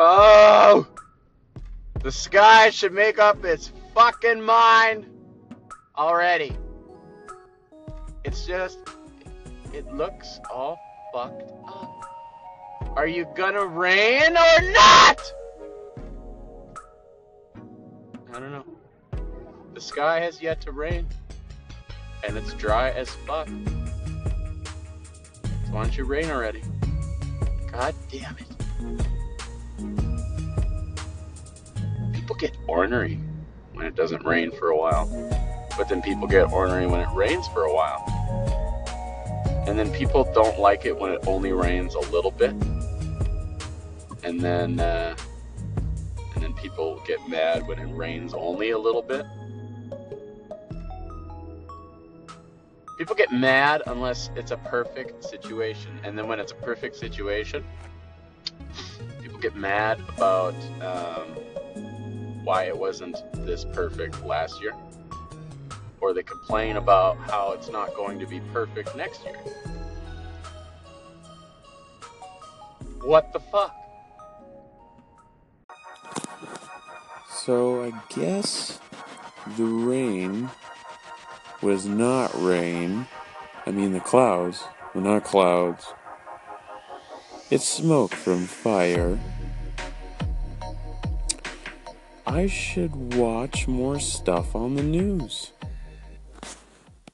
Oh! The sky should make up its fucking mind already. It's just, it looks all fucked up. Are you gonna rain or not? I don't know. The sky has yet to rain, and it's dry as fuck. So why don't you rain already? God damn it. Get ornery when it doesn't rain for a while, but then people get ornery when it rains for a while. And then people don't like it when it only rains a little bit. And then, uh, and then people get mad when it rains only a little bit. People get mad unless it's a perfect situation, and then when it's a perfect situation, people get mad about um, why it wasn't this perfect last year, or they complain about how it's not going to be perfect next year. What the fuck? So I guess the rain was not rain. I mean, the clouds were not clouds. It's smoke from fire. I should watch more stuff on the news.